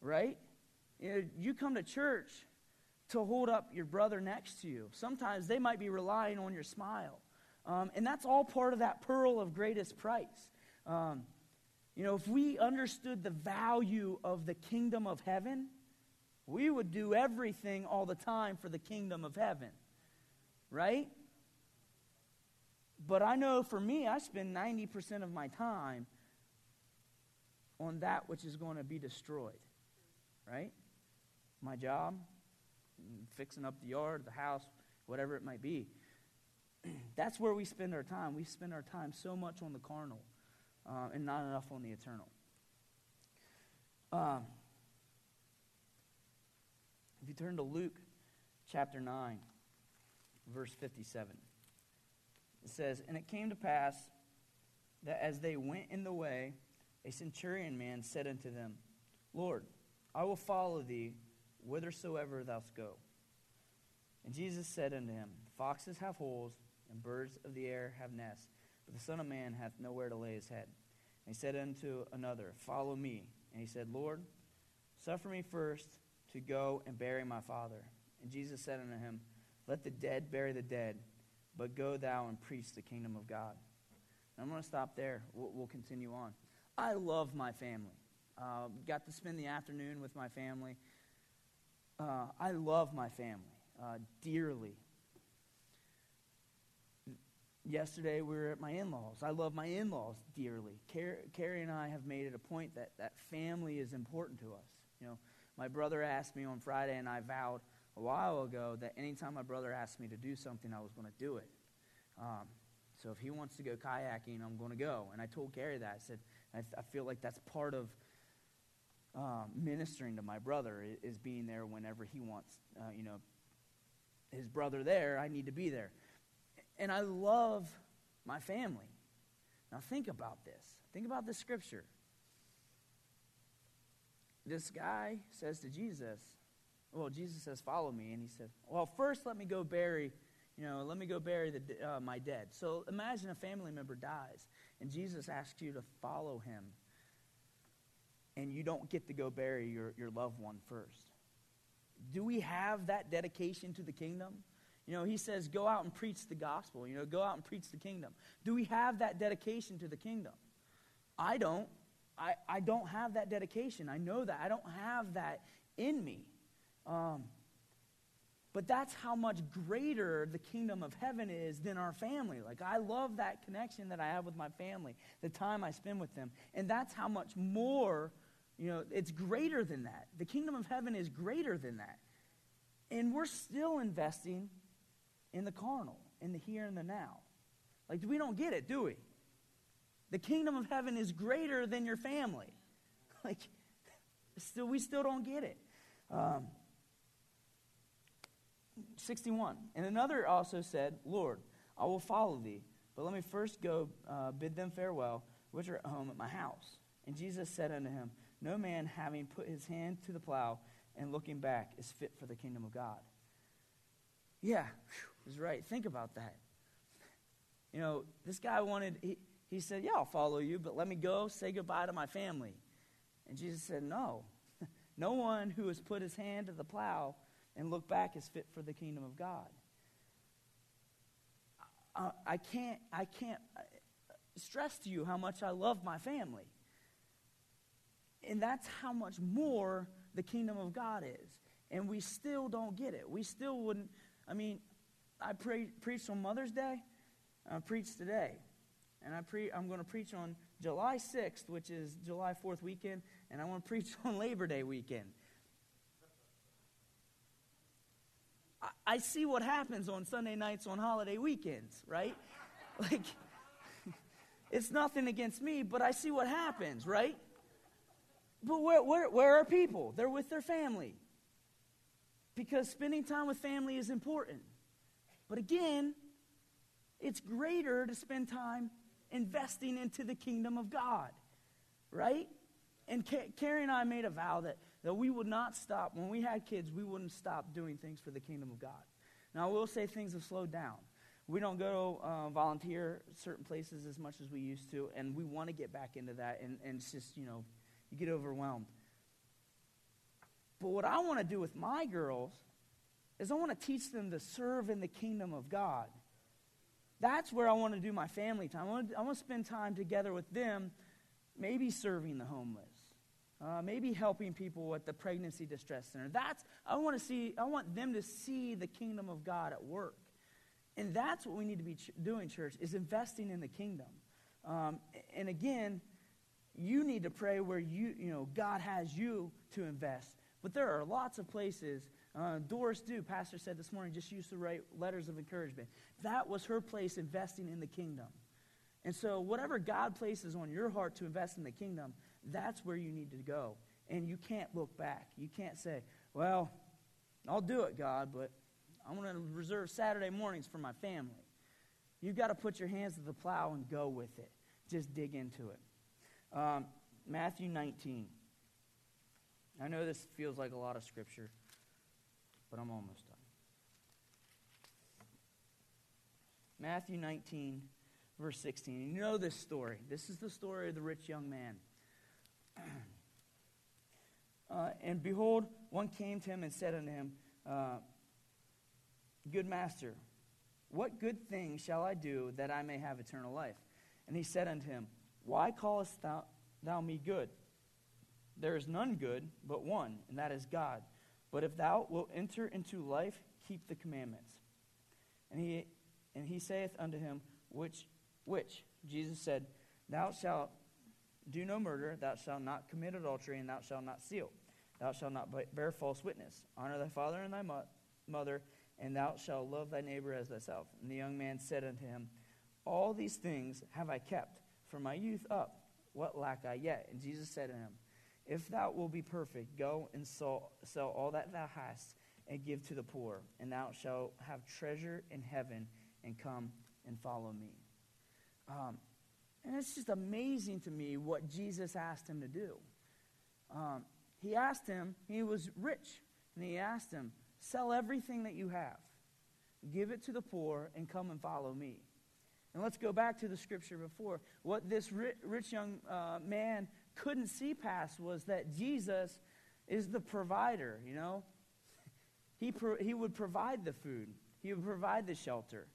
right? You, know, you come to church to hold up your brother next to you. Sometimes they might be relying on your smile. Um, and that's all part of that pearl of greatest price. Um, you know, if we understood the value of the kingdom of heaven, we would do everything all the time for the kingdom of heaven. Right? But I know for me, I spend 90% of my time on that which is going to be destroyed. Right? My job, fixing up the yard, the house, whatever it might be. That's where we spend our time. We spend our time so much on the carnal uh, and not enough on the eternal. Um, if you turn to Luke chapter 9, verse 57, it says, And it came to pass that as they went in the way, a centurion man said unto them, Lord, I will follow thee whithersoever thou go. And Jesus said unto him, Foxes have holes, and birds of the air have nests but the Son of Man hath nowhere to lay his head. And he said unto another, Follow me. And he said, Lord, suffer me first to go and bury my father. And Jesus said unto him, Let the dead bury the dead, but go thou and preach the kingdom of God. And I'm going to stop there. We'll, we'll, continue on. I love my family. Uh, got to spend the afternoon with my family. Uh, I love my family uh, dearly yesterday we were at my in-laws i love my in-laws dearly Car- carrie and i have made it a point that that family is important to us you know my brother asked me on friday and i vowed a while ago that anytime my brother asked me to do something i was going to do it um, so if he wants to go kayaking i'm going to go and i told carrie that i said i, th- I feel like that's part of um, ministering to my brother is, being there whenever he wants uh, you know his brother there i need to be there and I love my family. Now, think about this. Think about this scripture. This guy says to Jesus, well, Jesus says, follow me. And he said, well, first let me go bury, you know, let me go bury the, uh, my dead. So imagine a family member dies, and Jesus asks you to follow him, and you don't get to go bury your, your loved one first. Do we have that dedication to the kingdom? You know, he says, go out and preach the gospel. You know, go out and preach the kingdom. Do we have that dedication to the kingdom? I don't. I, I don't have that dedication. I know that. I don't have that in me. Um, but that's how much greater the kingdom of heaven is than our family. Like, I love that connection that I have with my family, the time I spend with them. And that's how much more, you know, it's greater than that. The kingdom of heaven is greater than that. And we're still investing in the carnal, in the here and the now. Like, we don't get it, do we? The kingdom of heaven is greater than your family. Like, still, we still don't get it. Um, 61. And another also said, Lord, I will follow thee, but let me first go uh, bid them farewell, which are at home at my house. And Jesus said unto him, No man having put his hand to the plow and looking back is fit for the kingdom of God. Yeah, is right. Think about that. You know, this guy wanted, he, he said, Yeah, I'll follow you, but let me go say goodbye to my family. And Jesus said, No, No one who has put his hand to the plow and looked back is fit for the kingdom of God. I, can't, I can't uh, stress to you how much I love my family. And that's how much more the kingdom of God is. And we still don't get it. We still wouldn't. I mean, I pre- preached on Mother's Day. I preached today. And I pre- I'm going to preach on July 6th, which is July 4th weekend. And I want to preach on Labor Day weekend. I, I see what happens on Sunday nights on holiday weekends, right? Like, it's nothing against me, but I see what happens, right? But where, where, where are people? They're with their family. Because spending time with family is important. But again, it's greater to spend time investing into the kingdom of God, right? And Carrie and I made a vow that, that we would not stop. When we had kids, we wouldn't stop doing things for the kingdom of God. Now, I will say things have slowed down. We don't go uh, volunteer certain places as much as we used to, and we want to get back into that, and, and it's just, you know, you get overwhelmed. But what I want to do with my girls is I want to teach them to serve in the kingdom of God. That's where I want to do my family time. I want to, I want to spend time together with them, maybe serving the homeless, uh, maybe helping people at the pregnancy distress center. That's I want to see. I want them to see the kingdom of God at work, and that's what we need to be ch- doing, church, is investing in the kingdom. Um, and again, you need to pray where you you know God has you to invest. But there are lots of places uh, Doris Dew, Pastor said this morning, just used to write letters of encouragement. That was her place investing in the kingdom. And so, whatever God places on your heart to invest in the kingdom, that's where you need to go. And you can't look back. You can't say, well, I'll do it, God, but I'm going to reserve Saturday mornings for my family. You've got to put your hands to the plow and go with it. Just dig into it. Um, Matthew 19. I know this feels like a lot of scripture but I'm almost done. Matthew 19, verse 16. You know this story. This is the story of the rich young man. Uh, and behold, one came to him and said unto him, uh, Good master, what good thing shall I do that I may have eternal life? And he said unto him, Why callest thou, thou me good? There is none good but one, and that is God. But if thou wilt enter into life, keep the commandments. And he, and he saith unto him, Which? Which? Jesus said, Thou shalt do no murder, thou shalt not commit adultery, and thou shalt not steal. Thou shalt not bear false witness. Honor thy father and thy mo- mother, and thou shalt love thy neighbor as thyself. And the young man said unto him, All these things have I kept from my youth up. What lack I yet? And Jesus said to him, if thou wilt be perfect, go and sell, sell all that thou hast and give to the poor, and thou shalt have treasure in heaven, and come and follow me. Um, and it's just amazing to me what Jesus asked him to do. Um, he asked him, he was rich, and he asked him, sell everything that you have, give it to the poor, and come and follow me. And let's go back to the scripture before. What this rich young uh, man couldn't see past was that Jesus is the provider, you know? He, pro- he would provide the food, he would provide the shelter.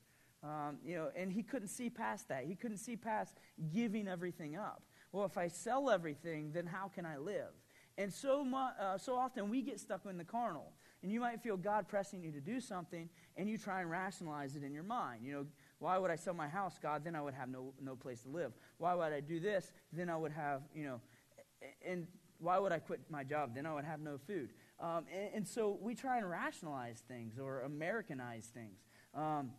Um, you know, and he couldn't see past that. He couldn't see past giving everything up. Well, if I sell everything, then how can I live? And so, mu- uh, so often we get stuck in the carnal. And you might feel God pressing you to do something, and you try and rationalize it in your mind. You know, why would I sell my house, God? Then I would have no, no place to live. Why would I do this? Then I would have, you know, and why would I quit my job? Then I would have no food. Um, and, and, so we try and rationalize things or Americanize things um,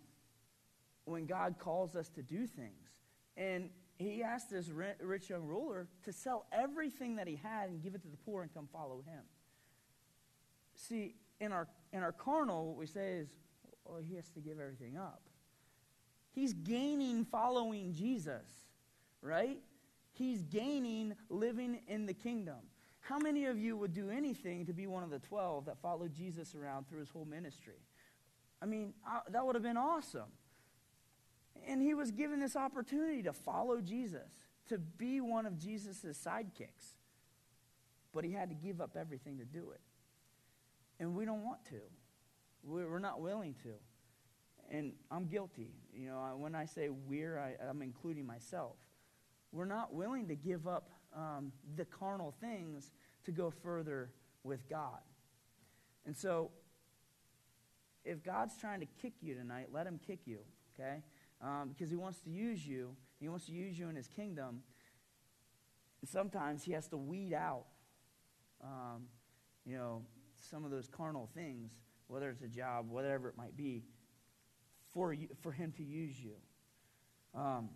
when God calls us to do things. And he asked this rich young ruler to sell everything that he had and give it to the poor and come follow him. See, in our, in our carnal, what we say is, well, he has to give everything up. He's gaining following Jesus, right? He's gaining living in the kingdom. How many of you would do anything to be one of the 12 that followed Jesus around through his whole ministry? I mean, I, that would have been awesome. And he was given this opportunity to follow Jesus, to be one of Jesus' sidekicks. but he had to give up everything to do it. And we don't want to. We're not willing to. And I'm guilty. You know, when I say we're, I, am including myself. We're not willing to give up um, the carnal things to go further with God. And so, if God's trying to kick you tonight, let him kick you, okay? Um, because he wants to use you. He wants to use you in his kingdom. And sometimes he has to weed out, um, you know, some of those carnal things, whether it's a job, whatever it might be, for, you, for him to use you. Um,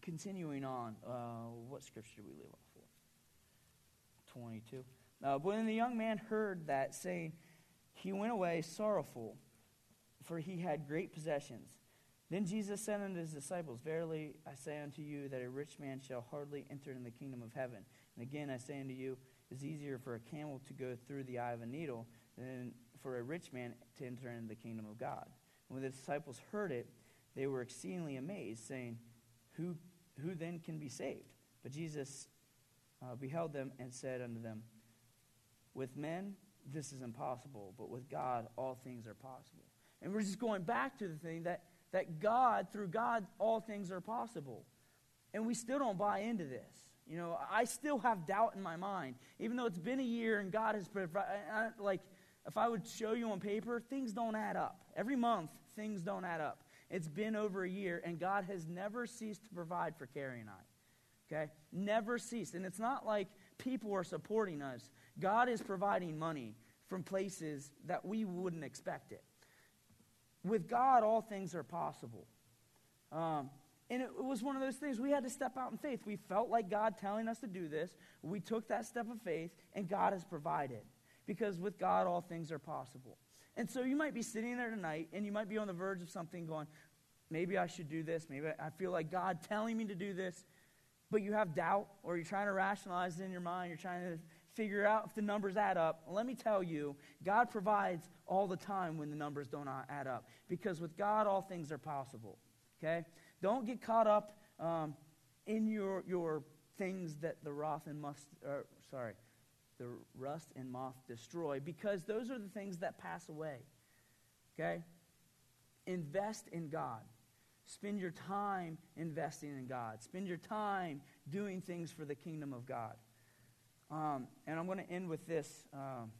continuing on, uh, what scripture do we leave off for? 22. Uh, when the young man heard that saying, he went away sorrowful, for he had great possessions. Then Jesus said unto his disciples, Verily I say unto you that a rich man shall hardly enter in the kingdom of heaven. And again I say unto you, it is easier for a camel to go through the eye of a needle than for a rich man to enter into the kingdom of God. When the disciples heard it, they were exceedingly amazed, saying, Who, who then can be saved? But Jesus uh, beheld them and said unto them, With men this is impossible, but with God all things are possible. And we're just going back to the thing that, that God, through God, all things are possible. And we still don't buy into this. You know, I still have doubt in my mind, even though it's been a year and God has provided. Like, if I would show you on paper, things don't add up. Every month, things don't add up. It's been over a year, and God has never ceased to provide for Carrie and I. Okay? Never ceased. And it's not like people are supporting us. God is providing money from places that we wouldn't expect it. With God, all things are possible. Um, and it, it was one of those things we had to step out in faith. We felt like God telling us to do this. We took that step of faith, and God has provided. Because with God, all things are possible. And so you might be sitting there tonight, and you might be on the verge of something going, maybe I should do this. Maybe I feel like God telling me to do this. But you have doubt, or you're trying to rationalize it in your mind. You're trying to figure out if the numbers add up. Let me tell you, God provides all the time when the numbers don't add up. Because with God, all things are possible. Okay? Don't get caught up um, in your, your things that the wrath and must, or, sorry, the rust and moth destroy, because those are the things that pass away. Okay? Invest in God. Spend your time investing in God. Spend your time doing things for the kingdom of God. Um, and I'm going to end with this um,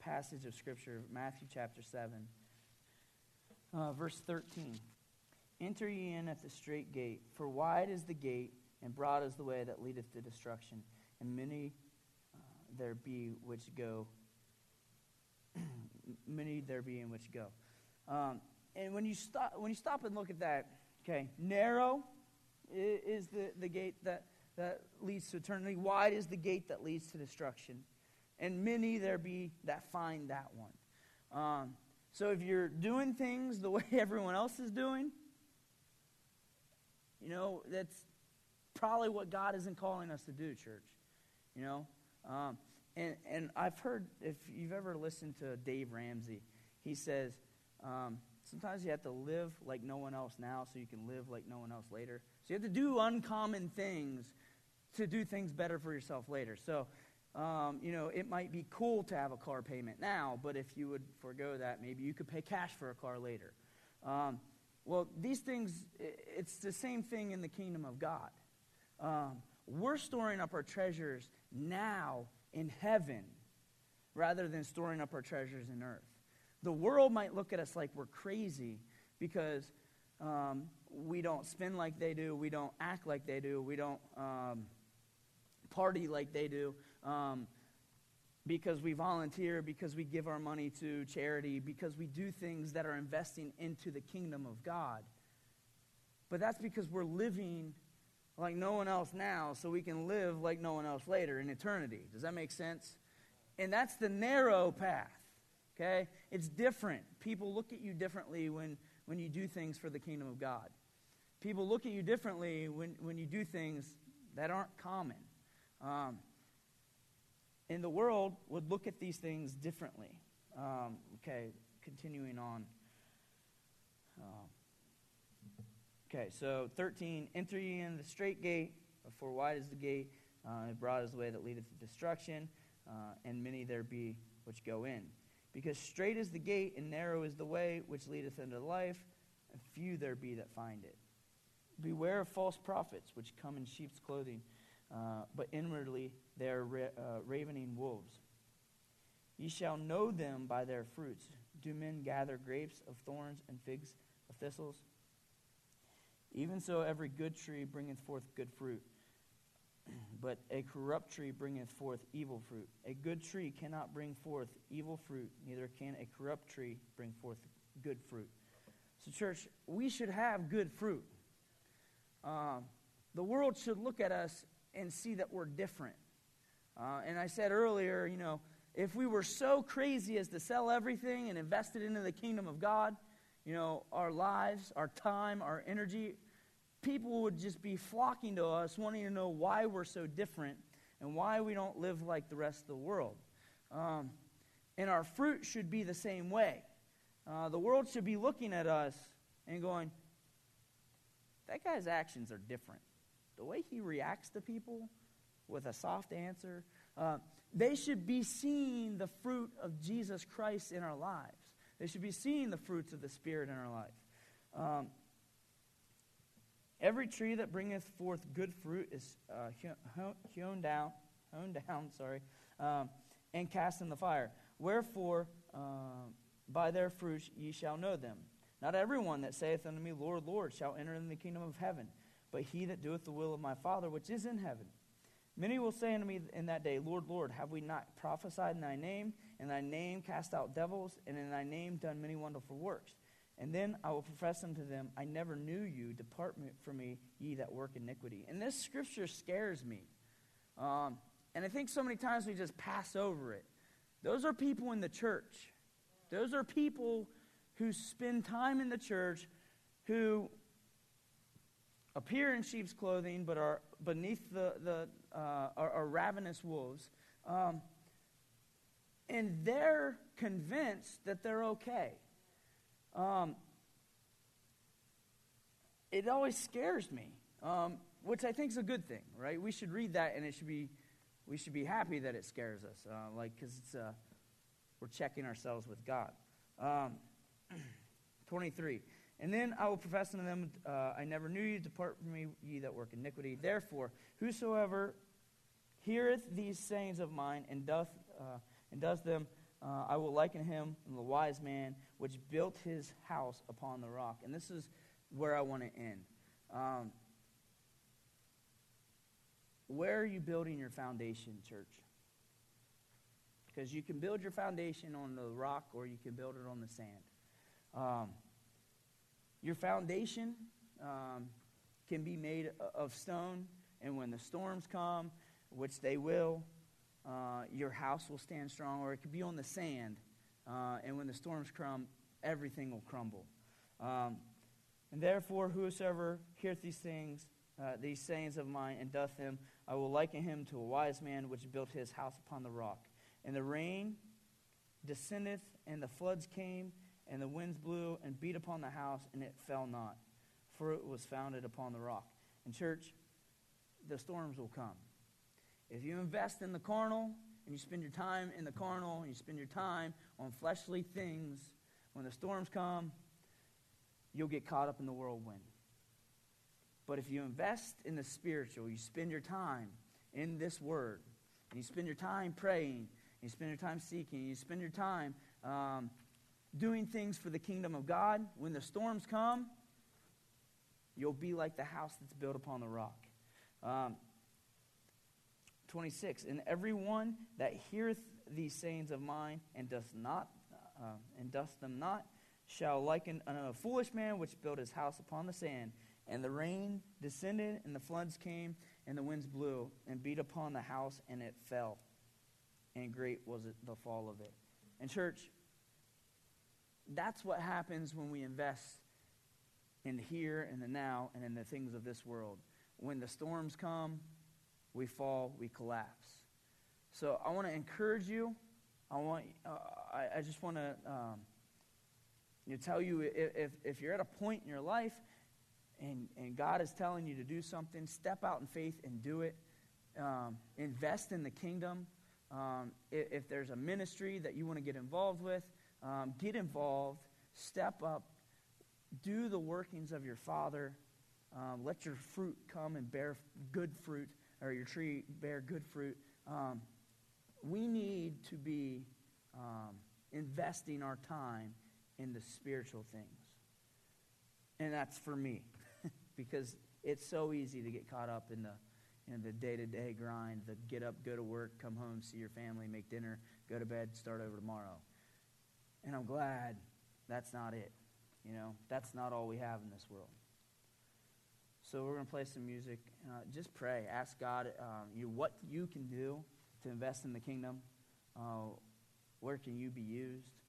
passage of Scripture, Matthew chapter 7, uh, verse 13. Enter ye in at the strait gate, for wide is the gate, and broad is the way that leadeth to destruction, and many uh, there be which go, many there be in which go. Um, and when you stop, when you stop and look at that, okay, narrow is the, the gate that that leads to eternity. Wide is the gate that leads to destruction. And many there be that find that one. Um, so if you're doing things the way everyone else is doing, you know, that's probably what God isn't calling us to do, church. You know? Um, and, and I've heard, if you've ever listened to Dave Ramsey, he says, um, sometimes you have to live like no one else now so you can live like no one else later. So you have to do uncommon things to do things better for yourself later. So, um, you know, it might be cool to have a car payment now, but if you would forego that, maybe you could pay cash for a car later. Um, well, these things, it's the same thing in the kingdom of God. Um, we're storing up our treasures now in heaven rather than storing up our treasures in earth. The world might look at us like we're crazy because um, we don't spend like they do, we don't act like they do, we don't um, party like they do. Um, because we volunteer, because we give our money to charity, because we do things that are investing into the kingdom of God. But that's because we're living like no one else now, so we can live like no one else later in eternity. Does that make sense? And that's the narrow path. Okay? It's different. People look at you differently when, when you do things for the kingdom of God. People look at you differently when, when you do things that aren't common. Um, and the world would look at these things differently. Um, okay, continuing on. Uh, okay, so 13, enter ye in the strait gate, for wide is the gate Uh, and broad is the way that leadeth to destruction, uh, and many there be which go in. Because strait is the gate, and narrow is the way which leadeth unto life, and few there be that find it. Beware of false prophets, which come in sheep's clothing, uh, but inwardly they are ra- uh, ravening wolves. Ye shall know them by their fruits. Do men gather grapes of thorns and figs of thistles? Even so, every good tree bringeth forth good fruit, but a corrupt tree bringeth forth evil fruit. A good tree cannot bring forth evil fruit, neither can a corrupt tree bring forth good fruit. So, church, we should have good fruit. Um, the world should look at us and see that we're different. Uh, and I said earlier, you know, if we were so crazy as to sell everything and invest it into the kingdom of God, you know, our lives, our time, our energy, people would just be flocking to us, wanting to know why we're so different and why we don't live like the rest of the world. Um, and our fruit should be the same way. Uh, the world should be looking at us and going, that guy's actions are different. The way he reacts to people with a soft answer, uh, they should be seeing the fruit of Jesus Christ in our lives. They should be seeing the fruits of the Spirit in our life. Um, every tree that bringeth forth good fruit is uh, hewn down, hewn down, sorry, um, and cast in the fire. Wherefore, uh, by their fruits ye shall know them. Not everyone that saith unto me, Lord, Lord, shall enter in the kingdom of heaven, but he that doeth the will of my Father which is in heaven. Many will say unto me in that day, Lord, Lord, have we not prophesied in thy name, in thy name cast out devils, and in thy name done many wonderful works? And then I will profess unto them, I never knew you. Depart from me, ye that work iniquity. And this scripture scares me. Um, and I think so many times we just pass over it. Those are people in the church. Those are people who spend time in the church who appear in sheep's clothing but are beneath the, the uh, are, are, ravenous wolves. Um, and they're convinced that they're okay. Um, it always scares me, um, which I think is a good thing, right? We should read that, and it should be, we should be happy that it scares us, uh, like because it's uh, we're checking ourselves with God. Um, 23. And then I will profess unto them, uh, I never knew you. Depart from me, ye that work iniquity. Therefore, whosoever heareth these sayings of mine and doth uh, and does them, uh, I will liken him to the wise man which built his house upon the rock. And this is where I want to end. Um, where are you building your foundation, church? Because you can build your foundation on the rock or you can build it on the sand. Um, your foundation um, can be made of stone, and when the storms come, which they will, uh, your house will stand strong, or it could be on the sand, uh, and when the storms come, everything will crumble. Um, and therefore, whosoever heareth these things, uh, these sayings of mine, and doth them, I will liken him to a wise man which built his house upon the rock. And the rain descendeth, and the floods came, and the winds blew and beat upon the house, and it fell not, for it was founded upon the rock. And, church, the storms will come. If you invest in the carnal, and you spend your time in the carnal, and you spend your time on fleshly things, when the storms come, you'll get caught up in the whirlwind. But if you invest in the spiritual, you spend your time in this word, and you spend your time praying, you spend your time seeking, you spend your time um, doing things for the kingdom of God, when the storms come, you'll be like the house that's built upon the rock. Um, 26 and everyone that heareth these sayings of mine and does not uh, and doth them not shall liken unto a foolish man which built his house upon the sand. And the rain descended and the floods came and the winds blew and beat upon the house and it fell. And great was it the fall of it. And church that's what happens when we invest in the here and the now and in the things of this world. When the storms come, we fall, we collapse. So I want to encourage you. I want. Uh, I, I, just want to um, you tell you if, if you're at a point in your life and, and God is telling you to do something, step out in faith and do it. um, invest in the kingdom. Um, if, if, there's a ministry that you want to get involved with, um, get involved, step up, do the workings of your Father. Um, let your fruit come and bear good fruit, or your tree bear good fruit. Um, we need to be um, investing our time in the spiritual things. And that's for me, because it's so easy to get caught up in the in the day-to-day grind, the get up, go to work, come home, see your family, make dinner, go to bed, start over tomorrow. And I'm glad that's not it. You know, that's not all we have in this world. So we're going to play some music. Uh, just pray. Ask God um, you what you can do to invest in the kingdom. Uh, where can you be used?